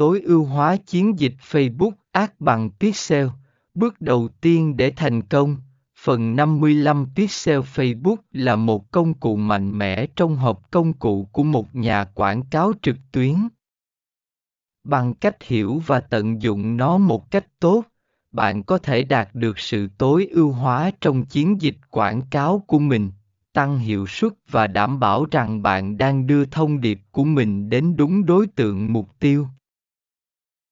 tối ưu hóa chiến dịch Facebook Ads bằng Pixel. Bước đầu tiên để thành công, phần 55 Pixel Facebook là một công cụ mạnh mẽ trong hộp công cụ của một nhà quảng cáo trực tuyến. Bằng cách hiểu và tận dụng nó một cách tốt, bạn có thể đạt được sự tối ưu hóa trong chiến dịch quảng cáo của mình tăng hiệu suất và đảm bảo rằng bạn đang đưa thông điệp của mình đến đúng đối tượng mục tiêu